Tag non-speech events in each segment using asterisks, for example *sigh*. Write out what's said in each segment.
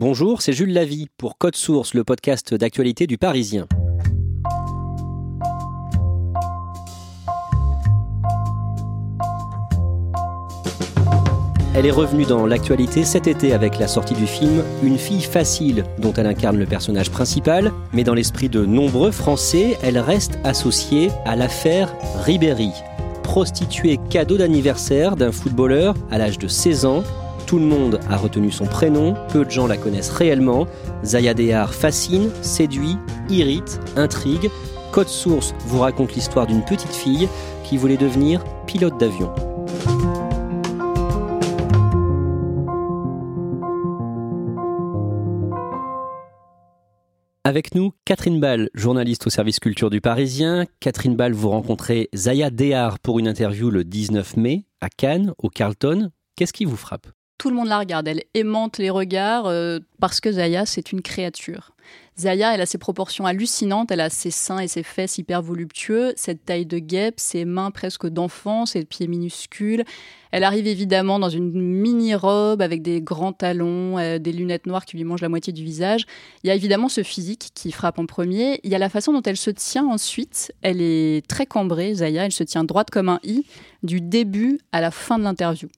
Bonjour, c'est Jules Lavie pour Code Source, le podcast d'actualité du Parisien. Elle est revenue dans l'actualité cet été avec la sortie du film Une fille facile, dont elle incarne le personnage principal, mais dans l'esprit de nombreux Français, elle reste associée à l'affaire Ribéry. Prostituée cadeau d'anniversaire d'un footballeur à l'âge de 16 ans, tout le monde a retenu son prénom, peu de gens la connaissent réellement. Zaya Dehar fascine, séduit, irrite, intrigue. Code Source vous raconte l'histoire d'une petite fille qui voulait devenir pilote d'avion. Avec nous, Catherine Ball, journaliste au service culture du Parisien. Catherine Ball, vous rencontrez Zaya Dehar pour une interview le 19 mai à Cannes, au Carlton. Qu'est-ce qui vous frappe? Tout le monde la regarde, elle aimante les regards euh, parce que Zaya, c'est une créature. Zaya, elle a ses proportions hallucinantes, elle a ses seins et ses fesses hyper voluptueux, cette taille de guêpe, ses mains presque d'enfant, ses pieds minuscules. Elle arrive évidemment dans une mini-robe avec des grands talons, euh, des lunettes noires qui lui mangent la moitié du visage. Il y a évidemment ce physique qui frappe en premier. Il y a la façon dont elle se tient ensuite. Elle est très cambrée, Zaya, elle se tient droite comme un i du début à la fin de l'interview.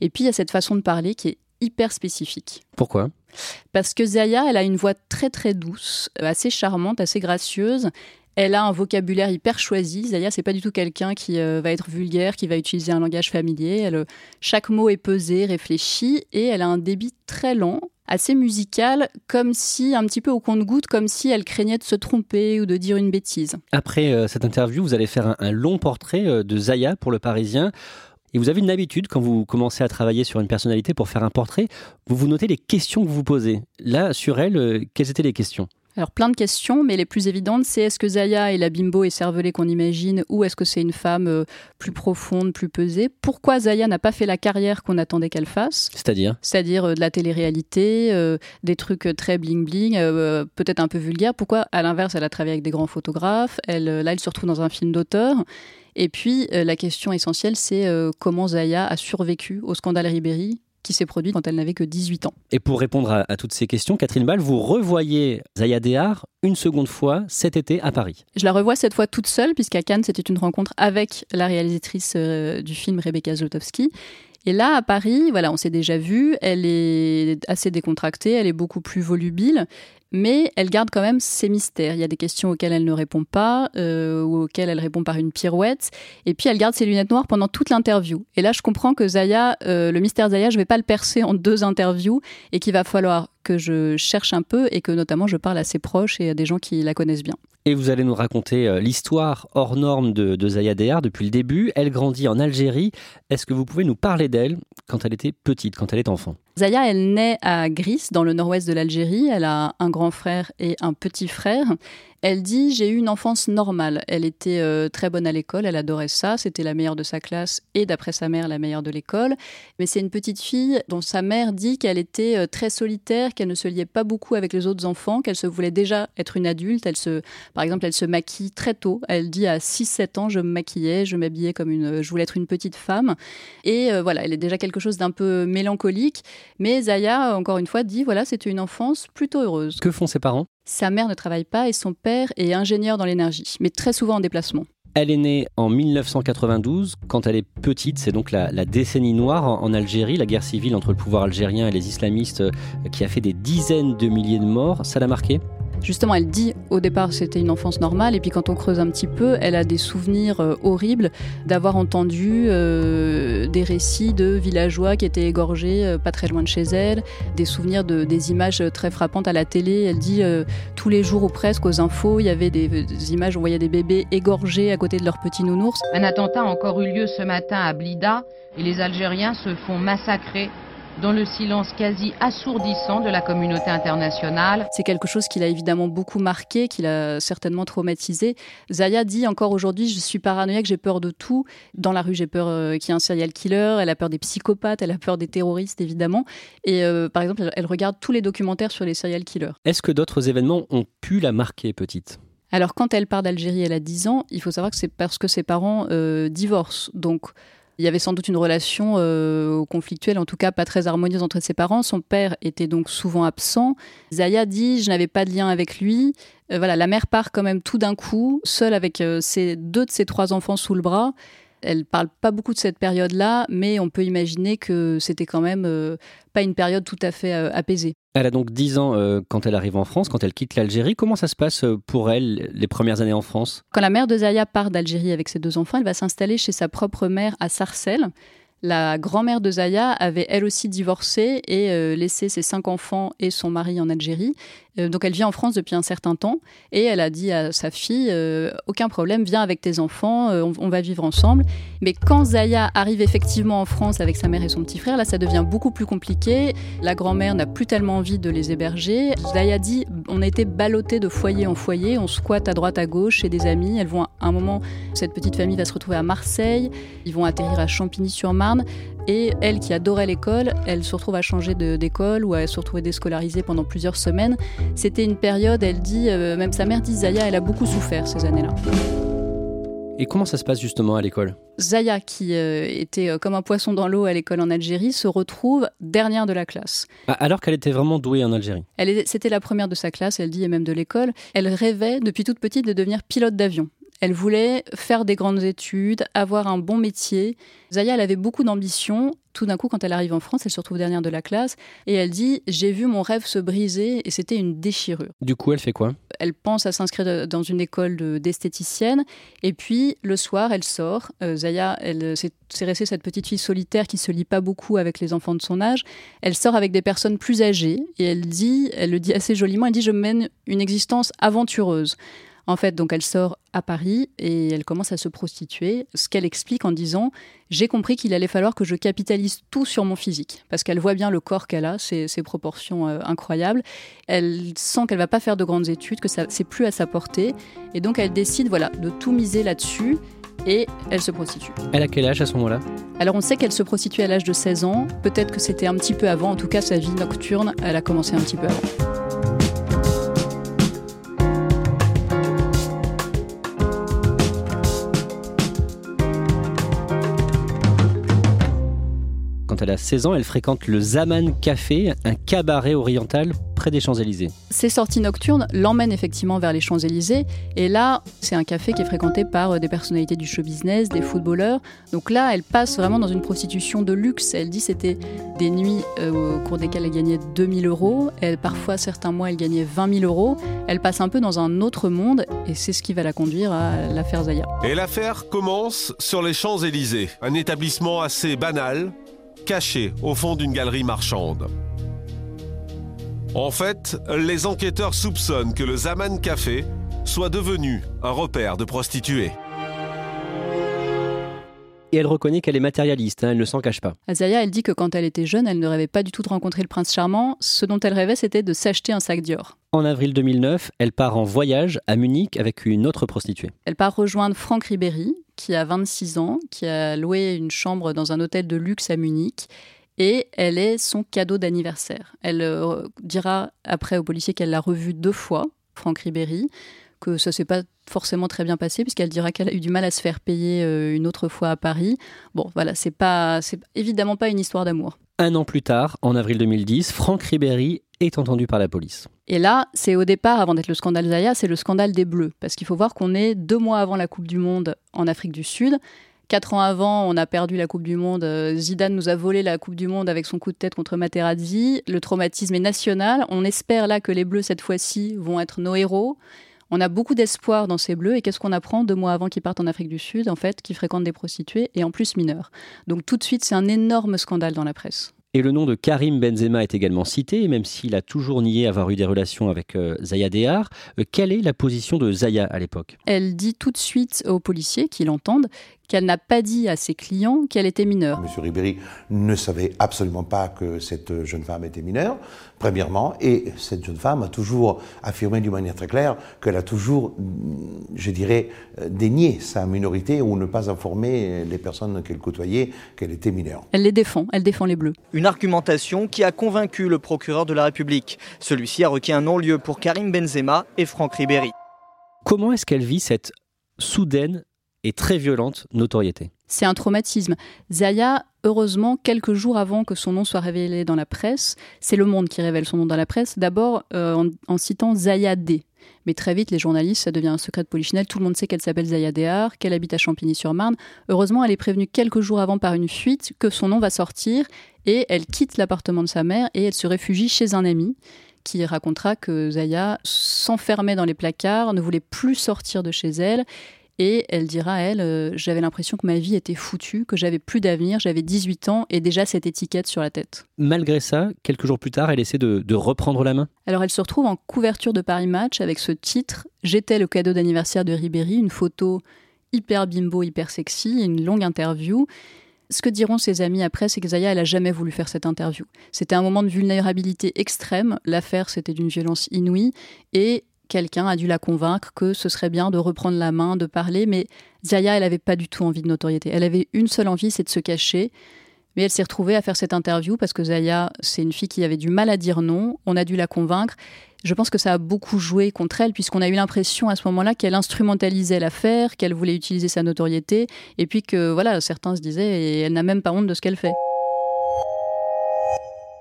Et puis il y a cette façon de parler qui est hyper spécifique. Pourquoi? Parce que Zaya, elle a une voix très très douce, euh, assez charmante, assez gracieuse. Elle a un vocabulaire hyper choisi. Zaya, c'est pas du tout quelqu'un qui euh, va être vulgaire, qui va utiliser un langage familier. Elle, euh, chaque mot est pesé, réfléchi, et elle a un débit très lent, assez musical, comme si, un petit peu au compte-goutte, comme si elle craignait de se tromper ou de dire une bêtise. Après cette interview, vous allez faire un, un long portrait de Zaya pour le Parisien. Et vous avez une habitude, quand vous commencez à travailler sur une personnalité pour faire un portrait, vous vous notez les questions que vous vous posez. Là, sur elle, euh, quelles étaient les questions? Alors plein de questions, mais les plus évidentes, c'est est-ce que Zaya est la bimbo et cervelée qu'on imagine, ou est-ce que c'est une femme euh, plus profonde, plus pesée? Pourquoi Zaya n'a pas fait la carrière qu'on attendait qu'elle fasse? C'est-à-dire? C'est-à-dire euh, de la télé-réalité, euh, des trucs très bling-bling, peut-être un peu vulgaires. Pourquoi, à l'inverse, elle a travaillé avec des grands photographes? Elle, Là, elle se retrouve dans un film d'auteur. Et puis, euh, la question essentielle, c'est euh, comment Zaya a survécu au scandale Ribéry qui s'est produit quand elle n'avait que 18 ans. Et pour répondre à, à toutes ces questions, Catherine Ball, vous revoyez Zaya Dehar une seconde fois cet été à Paris. Je la revois cette fois toute seule, puisqu'à Cannes, c'était une rencontre avec la réalisatrice euh, du film Rebecca Zlotowski. Et là, à Paris, voilà, on s'est déjà vu, elle est assez décontractée, elle est beaucoup plus volubile, mais elle garde quand même ses mystères. Il y a des questions auxquelles elle ne répond pas, euh, ou auxquelles elle répond par une pirouette, et puis elle garde ses lunettes noires pendant toute l'interview. Et là, je comprends que Zaya, euh, le mystère Zaya, je vais pas le percer en deux interviews, et qu'il va falloir que je cherche un peu, et que notamment je parle à ses proches et à des gens qui la connaissent bien. Et vous allez nous raconter euh, l'histoire hors norme de, de Zaya Dehar depuis le début. Elle grandit en Algérie. Est-ce que vous pouvez nous parler d'elle quand elle était petite, quand elle est enfant? Zaya, elle naît à Gris, dans le nord-ouest de l'Algérie. Elle a un grand frère et un petit frère. Elle dit J'ai eu une enfance normale. Elle était euh, très bonne à l'école, elle adorait ça. C'était la meilleure de sa classe et, d'après sa mère, la meilleure de l'école. Mais c'est une petite fille dont sa mère dit qu'elle était euh, très solitaire, qu'elle ne se liait pas beaucoup avec les autres enfants, qu'elle se voulait déjà être une adulte. Elle se, par exemple, elle se maquille très tôt. Elle dit à 6-7 ans Je me maquillais, je m'habillais comme une. Je voulais être une petite femme. Et euh, voilà, elle est déjà quelque chose d'un peu mélancolique. Mais Zaya, encore une fois, dit Voilà, c'était une enfance plutôt heureuse. Que font ses parents? Sa mère ne travaille pas et son père est ingénieur dans l'énergie, mais très souvent en déplacement. Elle est née en 1992. Quand elle est petite, c'est donc la, décennie noire en, en, Algérie, la guerre civile entre le pouvoir algérien et les islamistes euh, qui a fait des dizaines de milliers de morts. Ça l'a marqué Justement, elle dit au départ c'était une enfance normale, et puis quand on creuse un petit peu, elle a des souvenirs euh, horribles d'avoir entendu euh, des récits de villageois qui étaient égorgés euh, pas très loin de chez elle, des souvenirs de des images très frappantes à la télé. Elle dit tous les jours ou presque aux infos, il y avait des, des, images, on voyait des bébés égorgés à côté de leurs petits nounours. Un attentat a encore eu lieu ce matin à Blida, et les Algériens se font massacrer dans le silence quasi assourdissant de la communauté internationale. C'est quelque chose qui l'a évidemment beaucoup marqué, qui l'a certainement traumatisé. Zaya dit encore aujourd'hui, je suis paranoïaque, j'ai peur de tout. Dans la rue, j'ai peur euh, qu'il y ait un serial killer, elle a peur des psychopathes, elle a peur des terroristes évidemment. Et euh, par exemple, elle regarde tous les documentaires sur les serial killers. Est-ce que d'autres événements ont pu la marquer petite? Alors quand elle part d'Algérie, elle a 10 ans, il faut savoir que c'est parce que ses parents euh, divorcent. Donc il y avait sans doute une relation euh, conflictuelle, en tout cas pas très harmonieuse entre ses parents. Son père était donc souvent absent. Zaya dit Je n'avais pas de lien avec lui. Euh, voilà, la mère part quand même tout d'un coup, seule avec euh, ses, deux de ses trois enfants sous le bras. Elle parle pas beaucoup de cette période-là, mais on peut imaginer que c'était quand même pas une période tout à fait apaisée. Elle a donc 10 ans euh, quand elle arrive en France, quand elle quitte l'Algérie. Comment ça se passe pour elle les premières années en France? Quand la mère de Zaya part d'Algérie avec ses deux enfants, elle va s'installer chez sa propre mère à Sarcelles. La grand-mère de Zaya avait elle aussi divorcé et euh, laissé ses cinq enfants et son mari en Algérie. Euh, donc elle vit en France depuis un certain temps et elle a dit à sa fille euh, aucun problème, viens avec tes enfants, on, va vivre ensemble. Mais quand Zaya arrive effectivement en France avec sa mère et son petit frère, là ça devient beaucoup plus compliqué. La grand-mère n'a plus tellement envie de les héberger. Zaya dit on a été ballotté de foyer en foyer, on squatte à droite à gauche chez des amis. Elles vont à un moment, cette petite famille va se retrouver à Marseille, ils vont atterrir à Champigny-sur-Marne et elle qui adorait l'école, elle se retrouve à changer d'école ou à se retrouver déscolarisée pendant plusieurs semaines. C'était une période, elle dit, euh, même sa mère dit, Zaya, elle a beaucoup souffert ces années-là. Et comment ça se passe justement à l'école? Zaya, qui euh, était euh, comme un poisson dans l'eau à l'école en Algérie, se retrouve dernière de la classe. Ah, alors qu'elle était vraiment douée en Algérie? C'était la première de sa classe, elle dit, et même de l'école. Elle rêvait depuis toute petite de devenir pilote d'avion. Elle voulait faire des grandes études, avoir un bon métier. Zaya, elle avait beaucoup d'ambition. Tout d'un coup, quand elle arrive en France, elle se retrouve dernière de la classe et elle dit J'ai vu mon rêve se briser et c'était une déchirure. Du coup, elle fait quoi? Elle pense à s'inscrire dans une école d'esthéticienne et puis le soir, elle sort. Euh, Zaya, elle c'est restée cette petite fille solitaire qui se lie pas beaucoup avec les enfants de son âge. Elle sort avec des personnes plus âgées et elle dit, elle le dit assez joliment, elle dit Je mène une existence aventureuse. En fait, donc elle sort à Paris et elle commence à se prostituer, ce qu'elle explique en disant j'ai compris qu'il allait falloir que je capitalise tout sur mon physique parce qu'elle voit bien le corps qu'elle a, ses, proportions euh, incroyables. Elle sent qu'elle va pas faire de grandes études, que ça c'est plus à sa portée et donc elle décide voilà de tout miser là-dessus et elle se prostitue. Elle a quel âge à ce moment-là? Alors on sait qu'elle se prostitue à l'âge de 16 ans, peut-être que c'était un petit peu avant, en tout cas sa vie nocturne, elle a commencé un petit peu avant. Elle a 16 ans, elle fréquente le Zaman Café, un cabaret oriental près des Champs-Élysées. Ces sorties nocturnes l'emmènent effectivement vers les Champs-Élysées. Et là, c'est un café qui est fréquenté par euh, des personnalités du show business, des footballeurs. Donc là, elle passe vraiment dans une prostitution de luxe. Elle dit c'était des nuits euh, au cours desquelles elle gagnait 2000 euros. Elle, parfois, certains mois, elle gagnait 20 000 euros. Elle passe un peu dans un autre monde et c'est ce qui va la conduire à l'affaire Zaya. Et l'affaire commence sur les Champs-Élysées, un établissement assez banal caché au fond d'une galerie marchande. En fait, les enquêteurs soupçonnent que le Zaman Café soit devenu un repère de prostituées. Et elle reconnaît qu'elle est matérialiste, hein, elle ne s'en cache pas. Azaya, elle dit que quand elle était jeune, elle ne rêvait pas du tout de rencontrer le prince charmant. Ce dont elle rêvait, c'était de s'acheter un sac Dior. En avril 2009, elle part en voyage à Munich avec une autre prostituée. Elle part rejoindre Franck Ribéry, qui a 26 ans, qui a loué une chambre dans un hôtel de luxe à Munich. Et elle est son cadeau d'anniversaire. Elle euh, dira après au policier qu'elle l'a revu deux fois, Franck Ribéry, que ça s'est pas forcément très bien passé puisqu'elle dira qu'elle a eu du mal à se faire payer euh, une autre fois à Paris. Bon, voilà, c'est pas, c'est évidemment pas une histoire d'amour. Un an plus tard, en avril 2010, Franck Ribéry est entendu par la police. Et là, c'est au départ, avant d'être le scandale Zaya, c'est le scandale des Bleus. Parce qu'il faut voir qu'on est deux mois avant la Coupe du Monde en Afrique du Sud. Quatre ans avant, on a perdu la Coupe du Monde. Zidane nous a volé la Coupe du Monde avec son coup de tête contre Materazzi. Le traumatisme est national. On espère là que les Bleus, cette fois-ci, vont être nos héros. On a beaucoup d'espoir dans ces Bleus. Et qu'est-ce qu'on apprend deux mois avant qu'ils partent en Afrique du Sud, en fait, qu'ils fréquentent des prostituées et en plus mineurs. Donc tout de suite, c'est un énorme scandale dans la presse. Et le nom de Karim Benzema est également cité, même s'il a toujours nié avoir eu des relations avec euh, Zaya Dehar. Euh, quelle est la position de Zaya à l'époque? Elle dit tout de suite aux policiers qui l'entendent qu'elle n'a pas dit à ses clients qu'elle était mineure. Monsieur Ribéry ne savait absolument pas que cette jeune femme était mineure, premièrement, et cette jeune femme a toujours affirmé d'une manière très claire qu'elle a toujours, je dirais, dénié sa minorité ou ne pas informer les personnes qu'elle côtoyait qu'elle était mineure. Elle les défend, elle défend les Bleus. Une argumentation qui a convaincu le procureur de la République. Celui-ci a requis un non-lieu pour Karim Benzema et Franck Ribéry. Comment est-ce qu'elle vit cette soudaine et très violente notoriété. C'est un traumatisme. Zaya, heureusement, quelques jours avant que son nom soit révélé dans la presse, c'est Le Monde qui révèle son nom dans la presse, d'abord euh, en, citant Zaya D. Mais très vite, les journalistes, ça devient un secret de polichinelle. Tout le monde sait qu'elle s'appelle Zaya Dehar, qu'elle habite à Champigny-sur-Marne. Heureusement, elle est prévenue quelques jours avant par une fuite que son nom va sortir et elle quitte l'appartement de sa mère et elle se réfugie chez un ami qui racontera que Zaya s'enfermait dans les placards, ne voulait plus sortir de chez elle et elle dira, elle, euh, j'avais l'impression que ma vie était foutue, que j'avais plus d'avenir, j'avais 18 ans et déjà cette étiquette sur la tête. Malgré ça, quelques jours plus tard, elle essaie de, de reprendre la main Alors elle se retrouve en couverture de Paris Match avec ce titre J'étais le cadeau d'anniversaire de Ribéry, une photo hyper bimbo, hyper sexy, une longue interview. Ce que diront ses amis après, c'est que Zaya, elle a jamais voulu faire cette interview. C'était un moment de vulnérabilité extrême. L'affaire, c'était d'une violence inouïe. Et quelqu'un a dû la convaincre que ce serait bien de reprendre la main, de parler, mais Zaya, elle n'avait pas du tout envie de notoriété. Elle avait une seule envie, c'est de se cacher. Mais elle s'est retrouvée à faire cette interview parce que Zaya, c'est une fille qui avait du mal à dire non. On a dû la convaincre. Je pense que ça a beaucoup joué contre elle, puisqu'on a eu l'impression à ce moment-là qu'elle instrumentalisait l'affaire, qu'elle voulait utiliser sa notoriété, et puis que voilà, certains se disaient, elle n'a même pas honte de ce qu'elle fait.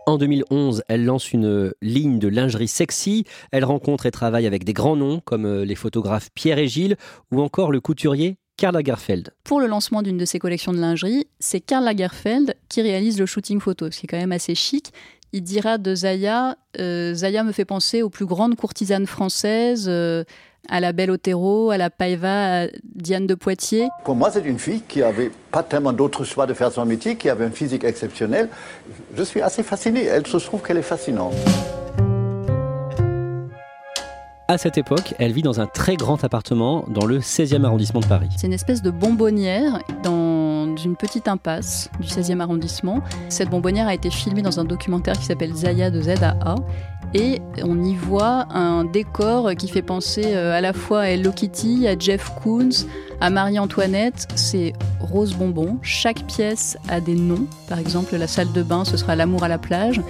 En 2011, elle lance une ligne de lingerie sexy. Elle rencontre et travaille avec des grands noms comme euh, les photographes Pierre et Gilles ou encore le couturier Karl Lagerfeld. Pour le lancement d'une de ses collections de lingerie, c'est Karl Lagerfeld qui réalise le shooting photo, ce qui est quand même assez chic. Il dira de Zaya, euh, Zaya me fait penser aux plus grandes courtisanes françaises, euh, à la Belle Otero, à la Paiva, à Diane de Poitiers. Pour moi, c'est une fille qui n'avait pas tellement d'autres choix de faire son métier, qui avait un physique exceptionnel. Je suis assez fasciné. Elle se trouve qu'elle est fascinante. À cette époque, elle vit dans un très grand appartement dans le 16e arrondissement de Paris. C'est une espèce de bonbonnière dans une petite impasse du 16e arrondissement. Cette bonbonnière a été filmée dans un documentaire qui s'appelle Zaya de Z à A et on y voit un décor qui fait penser euh, à la fois à Hello Kitty, à Jeff Koons, à Marie-Antoinette. C'est rose bonbon. Chaque pièce a des noms. Par exemple, la salle de bain, ce sera l'amour à la plage.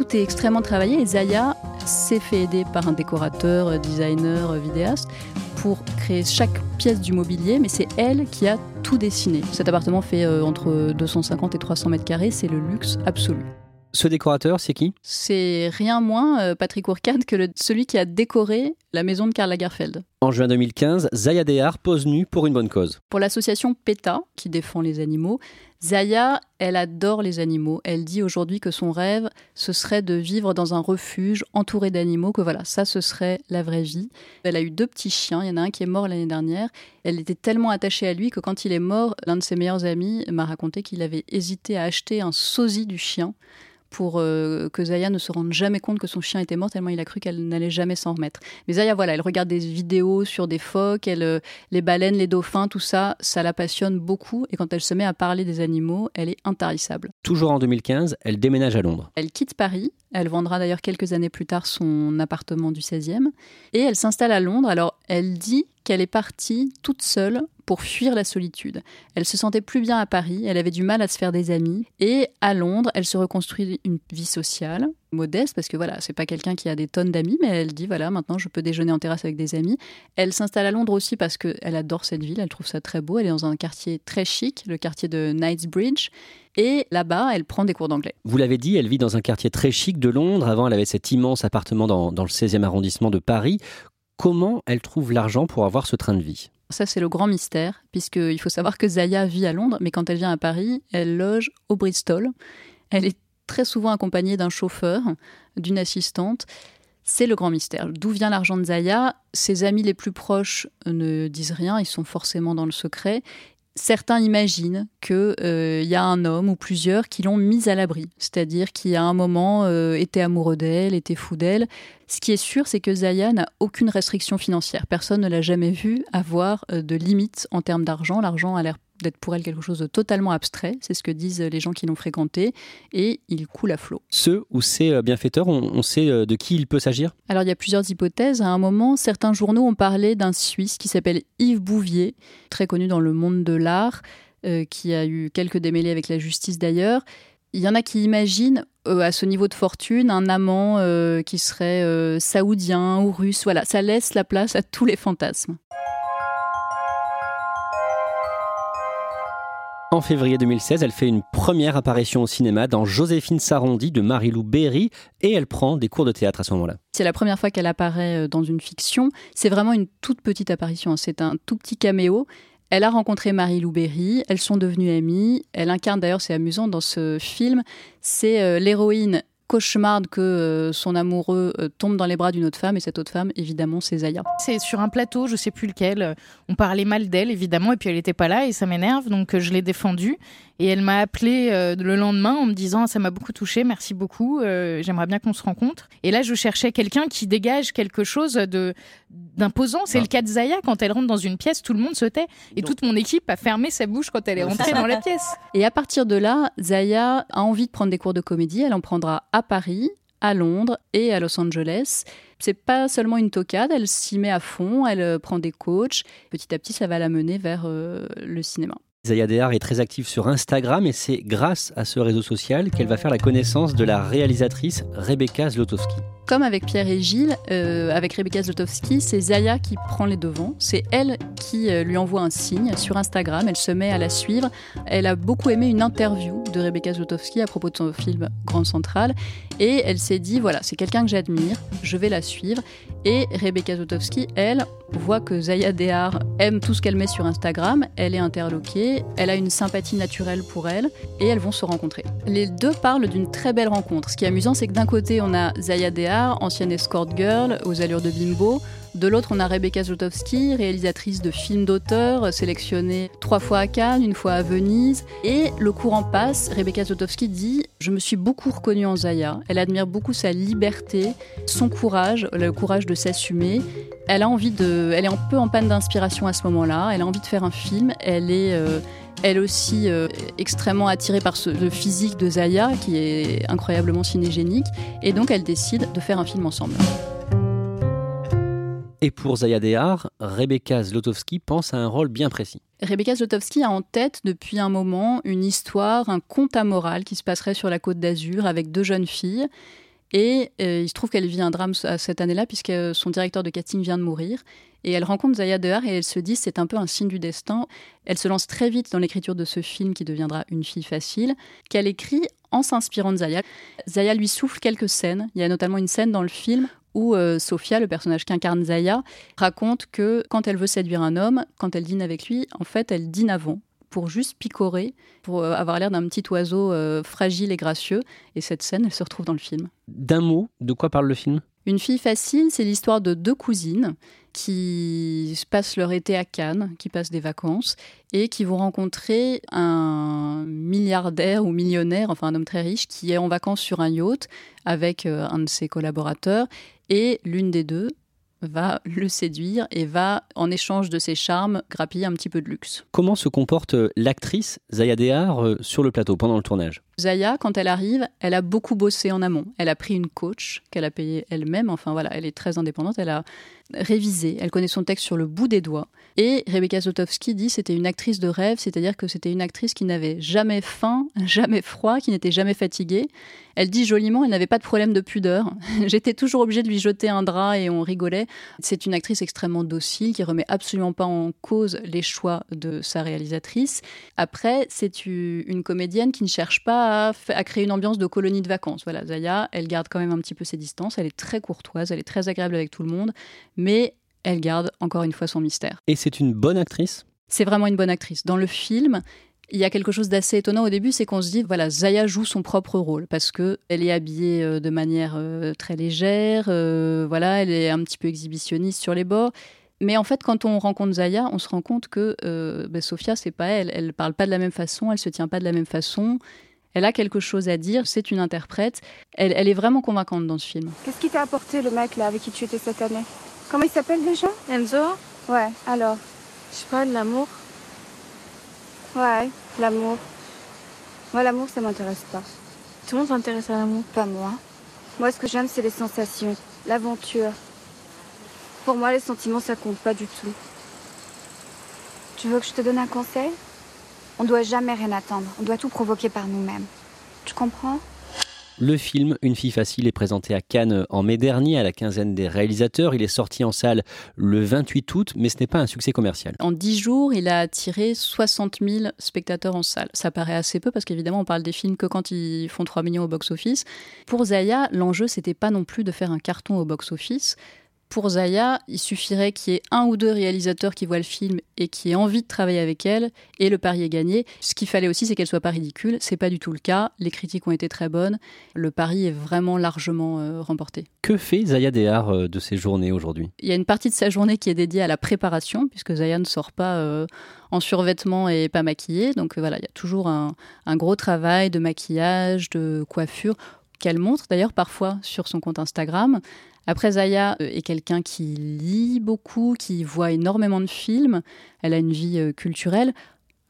Tout est extrêmement travaillé et Zaya s'est fait aider par un décorateur, designer, vidéaste pour créer chaque pièce du mobilier, mais c'est elle qui a tout dessiné. Cet appartement fait euh, entre 250 et 300 mètres carrés, c'est le luxe absolu. Ce décorateur, c'est qui? C'est rien moins, euh, Patrick Ourcade, que celui qui a décoré la maison de Karl Lagerfeld. En juin 2015, Zaya Dehar pose nue pour une bonne cause. Pour l'association PETA, qui défend les animaux, Zaya, elle adore les animaux. Elle dit aujourd'hui que son rêve, ce serait de vivre dans un refuge entouré d'animaux, que voilà, ça, ce serait la vraie vie. Elle a eu deux petits chiens, il y en a un qui est mort l'année dernière. Elle était tellement attachée à lui que quand il est mort, l'un de ses meilleurs amis m'a raconté qu'il avait hésité à acheter un sosie du chien pour euh, que Zaya ne se rende jamais compte que son chien était mort, tellement il a cru qu'elle n'allait jamais s'en remettre. Mais Zaya, voilà, elle regarde des vidéos sur des phoques, elle, euh, les baleines, les dauphins, tout ça, ça la passionne beaucoup. Et quand elle se met à parler des animaux, elle est intarissable. Toujours en 2015, elle déménage à Londres. Elle quitte Paris. Elle vendra d'ailleurs quelques années plus tard son appartement du 16e. Et elle s'installe à Londres. Alors, elle dit qu'elle est partie toute seule pour fuir la solitude. Elle se sentait plus bien à Paris, elle avait du mal à se faire des amis, et à Londres, elle se reconstruit une vie sociale, modeste, parce que voilà, c'est pas quelqu'un qui a des tonnes d'amis, mais elle dit voilà, maintenant je peux déjeuner en terrasse avec des amis. Elle s'installe à Londres aussi parce qu'elle adore cette ville, elle trouve ça très beau, elle est dans un quartier très chic, le quartier de Knightsbridge, Et là-bas, elle prend des cours d'anglais. Vous l'avez dit, elle vit dans un quartier très chic de Londres. Avant, elle avait cet immense appartement dans, dans le 16e arrondissement de Paris. Comment elle trouve l'argent pour avoir ce train de vie? Ça, c'est le grand mystère, puisqu'il faut savoir que Zaya vit à Londres, mais quand elle vient à Paris, elle loge au Bristol. Elle est très souvent accompagnée d'un chauffeur, d'une assistante. C'est le grand mystère. D'où vient l'argent de Zaya? Ses amis les plus proches ne disent rien, ils sont forcément dans le secret. Certains imaginent qu'il euh, y a un homme ou plusieurs qui l'ont mise à l'abri, c'est-à-dire qui à un moment euh, était amoureux d'elle, était fou d'elle. Ce qui est sûr, c'est que Zaya n'a aucune restriction financière. Personne ne l'a jamais vue avoir euh, de limite en termes d'argent. L'argent a l'air d'être pour elle quelque chose de totalement abstrait, c'est ce que disent les gens qui l'ont fréquenté, et il coule à flot. Ce ou ces euh, bienfaiteurs, on, sait euh, de qui il peut s'agir? Alors il y a plusieurs hypothèses. À un moment, certains journaux ont parlé d'un Suisse qui s'appelle Yves Bouvier, très connu dans le monde de l'art, euh, qui a eu quelques démêlés avec la justice d'ailleurs. Il y en a qui imaginent à ce niveau de fortune un amant qui serait saoudien ou russe. Voilà, ça laisse la place à tous les fantasmes. En février 2016, elle fait une première apparition au cinéma dans Joséphine Sarondi de Marie-Lou Berry et elle prend des cours de théâtre à ce moment-là. C'est la première fois qu'elle apparaît euh, dans une fiction. C'est vraiment une toute petite apparition, c'est un tout petit caméo. Elle a rencontré Marie-Lou Berry, elles sont devenues amies. Elle incarne d'ailleurs, c'est amusant dans ce film, c'est euh, l'héroïne cauchemarde que euh, son amoureux euh, tombe dans les bras d'une autre femme et cette autre femme, évidemment, c'est Zaya. C'est sur un plateau, je sais plus lequel. On parlait mal d'elle, évidemment, et puis elle n'était pas là et ça m'énerve, donc euh, je l'ai défendue. Et elle m'a appelé le lendemain en me disant ça m'a beaucoup touché, merci beaucoup, j'aimerais bien qu'on se rencontre. Et là, je cherchais quelqu'un qui dégage quelque chose de d'imposant. C'est ah. le cas de Zaya quand elle rentre dans une pièce, tout le monde se tait et toute mon équipe a fermé sa bouche quand elle est rentrée dans la pièce. Et à partir de là, Zaya a envie de prendre des cours de comédie. Elle en prendra à Paris, à Londres et à Los Angeles. C'est pas seulement une tocade, elle s'y met à fond, elle euh, prend des coachs. Petit à petit, ça va la mener vers euh, le cinéma. Zaya Dehar est très active sur Instagram et c'est grâce à ce réseau social qu'elle va faire la connaissance de la réalisatrice Rebecca Zlotowski comme avec Pierre et Gilles, euh, avec Rebecca Zlotowski, c'est Zaya qui prend les devants. C'est elle qui euh, lui envoie un signe sur Instagram. Elle se met à la suivre. Elle a beaucoup aimé une interview de Rebecca Zlotowski à propos de son film Grand Central. Et elle s'est dit voilà, c'est quelqu'un que j'admire, je vais la suivre. Et Rebecca Zlotowski, elle, voit que Zaya Dehar aime tout ce qu'elle met sur Instagram. Elle est interloquée, elle a une sympathie naturelle pour elle et elles vont se rencontrer. Les deux parlent d'une très belle rencontre. Ce qui est amusant, c'est que d'un côté, on a Zaya Dehar ancienne escort girl aux allures de bimbo. De l'autre, on a Rebecca Zlotowski, réalisatrice de films d'auteur, sélectionnée trois fois à Cannes, une fois à Venise. Et le courant passe, Rebecca Zlotowski dit Je me suis beaucoup reconnue en Zaya. Elle admire beaucoup sa liberté, son courage, le courage de s'assumer. Elle a envie de. Elle est un peu en panne d'inspiration à ce moment-là. Elle a envie de faire un film. Elle est. Euh, elle aussi euh, extrêmement attirée par ce, le physique de Zaya, qui est incroyablement cinégénique, et donc elle décide de faire un film ensemble. Et pour Zaya Dehar, Rebecca Zlotowski pense à un rôle bien précis. Rebecca Zlotowski a en tête depuis un moment une histoire, un conte amoral qui se passerait sur la côte d'Azur avec deux jeunes filles. Et euh, il se trouve qu'elle vit un drame cette année-là puisque son directeur de casting vient de mourir. Et elle rencontre Zaya Dehar et elle se dit c'est un peu un signe du destin. Elle se lance très vite dans l'écriture de ce film qui deviendra Une fille facile, qu'elle écrit en s'inspirant de Zaya. Zaya lui souffle quelques scènes. Il y a notamment une scène dans le film où euh, Sophia, le personnage qu'incarne Zaya, raconte que quand elle veut séduire un homme, quand elle dîne avec lui, en fait, elle dîne avant pour juste picorer, pour euh, avoir l'air d'un petit oiseau euh, fragile et gracieux. Et cette scène, elle se retrouve dans le film. D'un mot, de quoi parle le film? Une fille facile, c'est l'histoire de deux cousines qui passent leur été à Cannes, qui passent des vacances, et qui vont rencontrer un milliardaire ou millionnaire, enfin un homme très riche, qui est en vacances sur un yacht avec euh, un de ses collaborateurs. Et l'une des deux va le séduire et va, en échange de ses charmes, grappiller un petit peu de luxe. Comment se comporte euh, l'actrice Zaya Dehar euh, sur le plateau pendant le tournage? Zaya, quand elle arrive, elle a beaucoup bossé en amont. Elle a pris une coach qu'elle a payée elle-même. Enfin voilà, elle est très indépendante. Elle a révisé. Elle connaît son texte sur le bout des doigts. Et Rebecca Zlotowski dit c'était une actrice de rêve, c'est-à-dire que c'était une actrice qui n'avait jamais faim, *laughs* jamais froid, qui n'était jamais fatiguée. Elle dit joliment, elle n'avait pas de problème de pudeur. *laughs* J'étais toujours obligée de lui jeter un drap et on rigolait. C'est une actrice extrêmement docile qui remet absolument pas en cause les choix de sa réalisatrice. Après, c'est une comédienne qui ne cherche pas à, créer une ambiance de colonie de vacances. Voilà, Zaya, elle garde quand même un petit peu ses distances. Elle est très courtoise, elle est très agréable avec tout le monde, mais elle garde encore une fois son mystère. Et c'est une bonne actrice? C'est vraiment une bonne actrice. Dans le film, il y a quelque chose d'assez étonnant au début, c'est qu'on se dit, voilà, Zaya joue son propre rôle parce que elle est habillée euh, de manière euh, très légère, euh, voilà, elle est un petit peu exhibitionniste sur les bords. Mais en fait, quand on rencontre Zaya, on se rend compte que ben, Sophia, c'est pas elle. Elle parle pas de la même façon, elle se tient pas de la même façon. Elle a quelque chose à dire, c'est une interprète. Elle, elle est vraiment convaincante dans ce film. Qu'est-ce qui t'a apporté le mec là avec qui tu étais cette année? Comment il s'appelle déjà? Enzo? Ouais, alors? Je sais pas, de l'amour Ouais, l'amour. Moi, l'amour, ça m'intéresse pas. Tout le monde s'intéresse à l'amour Pas moi. Moi, ce que j'aime, c'est les sensations, l'aventure. Pour moi, les sentiments, ça compte pas du tout. Tu veux que je te donne un conseil? On doit jamais rien attendre. On doit tout provoquer par nous-mêmes. Tu comprends? Le film Une fille facile est présenté à Cannes en mai dernier à la quinzaine des réalisateurs. Il est sorti en salle le 28 août, mais ce n'est pas un succès commercial. En 10 jours, il a attiré 60 000 spectateurs en salle. Ça paraît assez peu parce qu'évidemment, on parle des films que quand ils font 3 millions au box-office. Pour Zaya, l'enjeu, c'était pas non plus de faire un carton au box-office, pour Zaya, il suffirait qu'il y ait un ou deux réalisateurs qui voient le film et qui aient envie de travailler avec elle, et le pari est gagné. Ce qu'il fallait aussi, c'est qu'elle soit pas ridicule. C'est pas du tout le cas. Les critiques ont été très bonnes. Le pari est vraiment largement euh, remporté. Que fait Zaya Dehar euh, de ses journées aujourd'hui? Il y a une partie de sa journée qui est dédiée à la préparation, puisque Zaya ne sort pas euh, en survêtement et pas maquillée. Donc voilà, il y a toujours un gros travail de maquillage, de coiffure qu'elle montre d'ailleurs parfois sur son compte Instagram. Après, Zaya euh, est quelqu'un qui lit beaucoup, qui voit énormément de films, elle a une vie euh, culturelle.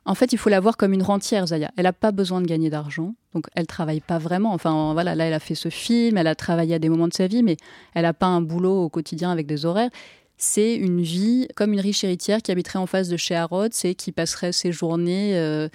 En fait, il faut la voir comme une rentière, Zaya. Elle n'a pas besoin de gagner d'argent, donc elle travaille pas vraiment. Enfin, voilà, là, elle a fait ce film, elle a travaillé à des moments de sa vie, mais elle n'a pas un boulot au quotidien avec des horaires. C'est une vie comme une riche héritière qui habiterait en face de chez Harrods et qui passerait ses journées euh,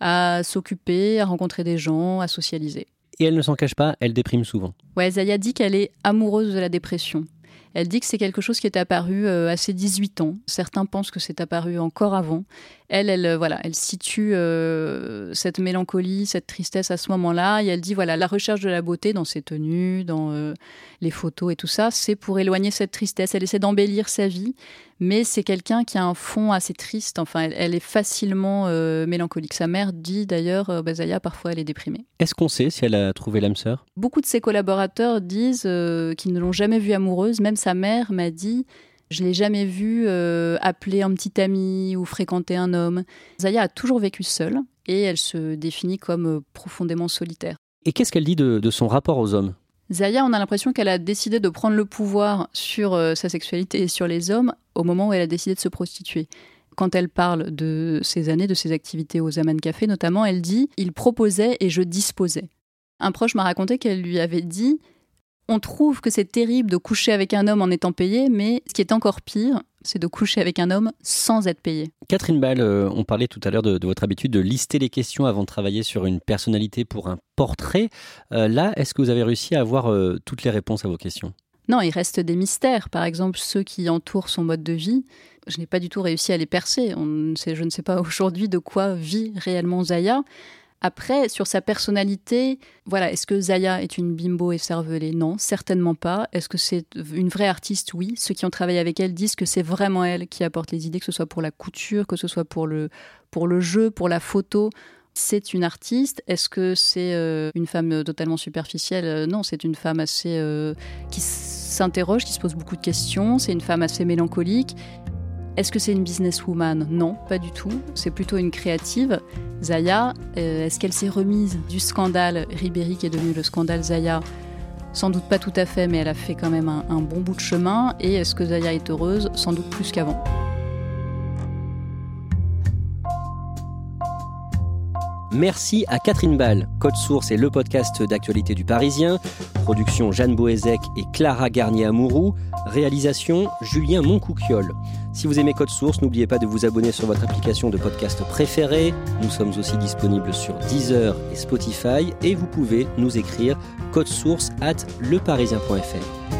à s'occuper, à rencontrer des gens, à socialiser et elle ne s'en cache pas, elle déprime souvent. Ouais, Zaya dit qu'elle est amoureuse de la dépression. Elle dit que c'est quelque chose qui est apparu euh, à ses 18 ans. Certains pensent que c'est apparu encore avant. Elle, elle, euh, voilà, elle situe euh, cette mélancolie, cette tristesse à ce moment-là, et elle dit voilà, la recherche de la beauté dans ses tenues, dans les photos et tout ça, c'est pour éloigner cette tristesse. Elle essaie d'embellir sa vie, mais c'est quelqu'un qui a un fond assez triste. Enfin, elle, est facilement euh, mélancolique. Sa mère dit d'ailleurs, euh, Bazaya, parfois elle est déprimée. Est-ce qu'on sait si elle a trouvé l'âme sœur? Beaucoup de ses collaborateurs disent euh, qu'ils ne l'ont jamais vue amoureuse. Même sa mère m'a dit je l'ai jamais vue appeler un petit ami ou fréquenter un homme. Zaya a toujours vécu seule et elle se définit comme profondément solitaire. Et qu'est-ce qu'elle dit de son rapport aux hommes? Zaya, on a l'impression qu'elle a décidé de prendre le pouvoir sur euh, sa sexualité et sur les hommes au moment où elle a décidé de se prostituer. Quand elle parle de ses années, de ses activités aux Aman Café notamment, elle dit Il proposait et je disposais. Un proche m'a raconté qu'elle lui avait dit on trouve que c'est terrible de coucher avec un homme en étant payé, mais ce qui est encore pire, c'est de coucher avec un homme sans être payé. Catherine Ball, euh, on parlait tout à l'heure de, votre habitude de lister les questions avant de travailler sur une personnalité pour un portrait. Euh, là, est-ce que vous avez réussi à avoir euh, toutes les réponses à vos questions? Non, il reste des mystères. Par exemple, ceux qui entourent son mode de vie, je n'ai pas du tout réussi à les percer. On sait, je ne sais pas *laughs* aujourd'hui de quoi vit réellement Zaya. Après, sur sa personnalité, voilà, est-ce que Zaya est une bimbo et cervelée Non, certainement pas. Est-ce que c'est une vraie artiste? Oui. Ceux qui ont travaillé avec elle disent que c'est vraiment elle qui apporte les idées, que ce soit pour la couture, que ce soit pour le, pour le jeu, pour la photo. C'est une artiste. Est-ce que c'est euh, une femme totalement superficielle? Euh, Non, c'est une femme assez euh, qui s'interroge, qui se pose beaucoup de questions. C'est une femme assez mélancolique. Est-ce que c'est une businesswoman? Non, pas du tout. C'est plutôt une créative. Zaya, euh, est-ce qu'elle s'est remise du scandale Ribéry qui est devenu le scandale Zaya? Sans doute pas tout à fait, mais elle a fait quand même un, un bon bout de chemin. Et est-ce que Zaya est heureuse? Sans doute plus qu'avant. Merci à Catherine Ball. Code Source est le podcast d'actualité du Parisien. Production Jeanne Boézek et Clara Garnier-Amouroux. Réalisation Julien Moncouquiol. Si vous aimez Code Source, n'oubliez pas de vous abonner sur votre application de podcast préférée. Nous sommes aussi disponibles sur Deezer et Spotify et vous pouvez nous écrire code source at leparisien.fr.